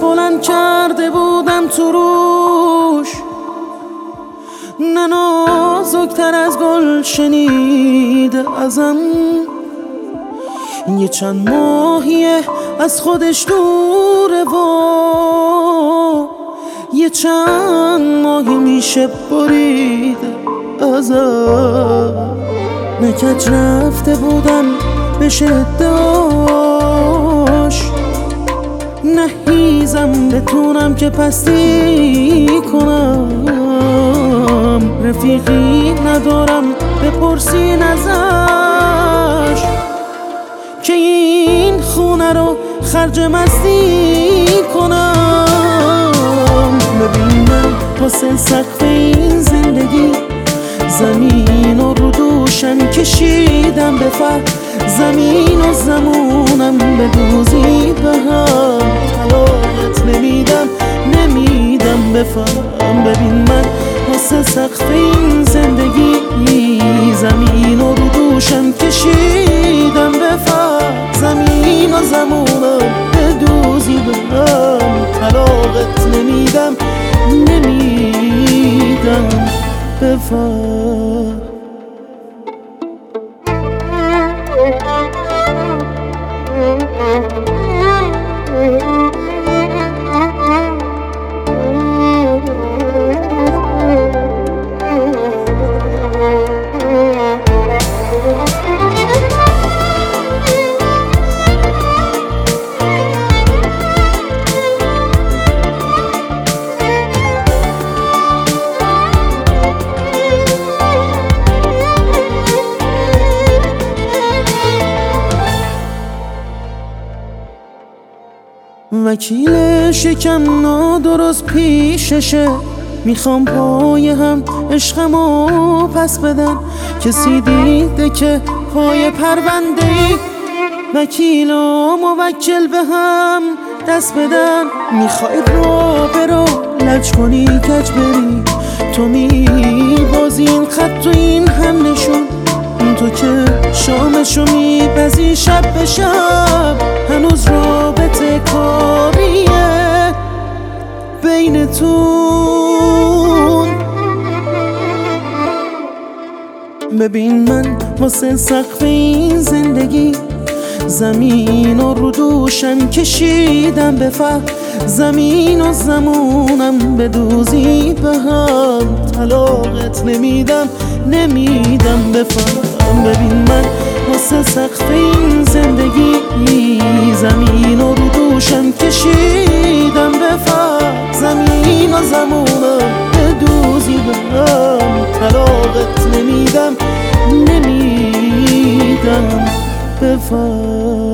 بلند کرده بودم تو روش. نه نازکتر از گل شنیده ازم. یه چند ماهیه از خودش دوره و یه چند ماهی میشه بریده ازم. نکج رفته بودم به شداش نهیزم بتونم که پستی کنم. رفیقی ندارم بپرسی نزش که این خونه رو خرج مستی کنم. ببین من واسه کشیدم به زمین و زمونم به دوزی به هم طلاقت نمیدم نمیدم بفهم ببین من واسه سقف این زندگی زمین و رو دوشم کشیدم به زمین و زمونم به دوزی به هم طلاقت نمیدم نمیدم بفهم وکیل شکم نادرست پیششه. می‌خوام پای هم عشقمو پس بدن. کسی دیده که پای پرونده ای. وکیل و موکل به هم دست بدن. می‌خوای رو برو لج کنی کج بری. تو می بازی این خط و این هم نشون. تو که شامشو میپزی شب به شب. هنوز رابطه کاریه بینتون. ببین من واسه سقف این زندگی زمین و رو دوشم کشیدم به زمین و زمونم به دوزی به هم. طلاقت نمیدم نمیدم بفهم ببین من واسه سقف این زندگی زمین و رو دوشم کشیدم به زمین و زمونم به به هم طلاقت نمیدم نمیدم بفهم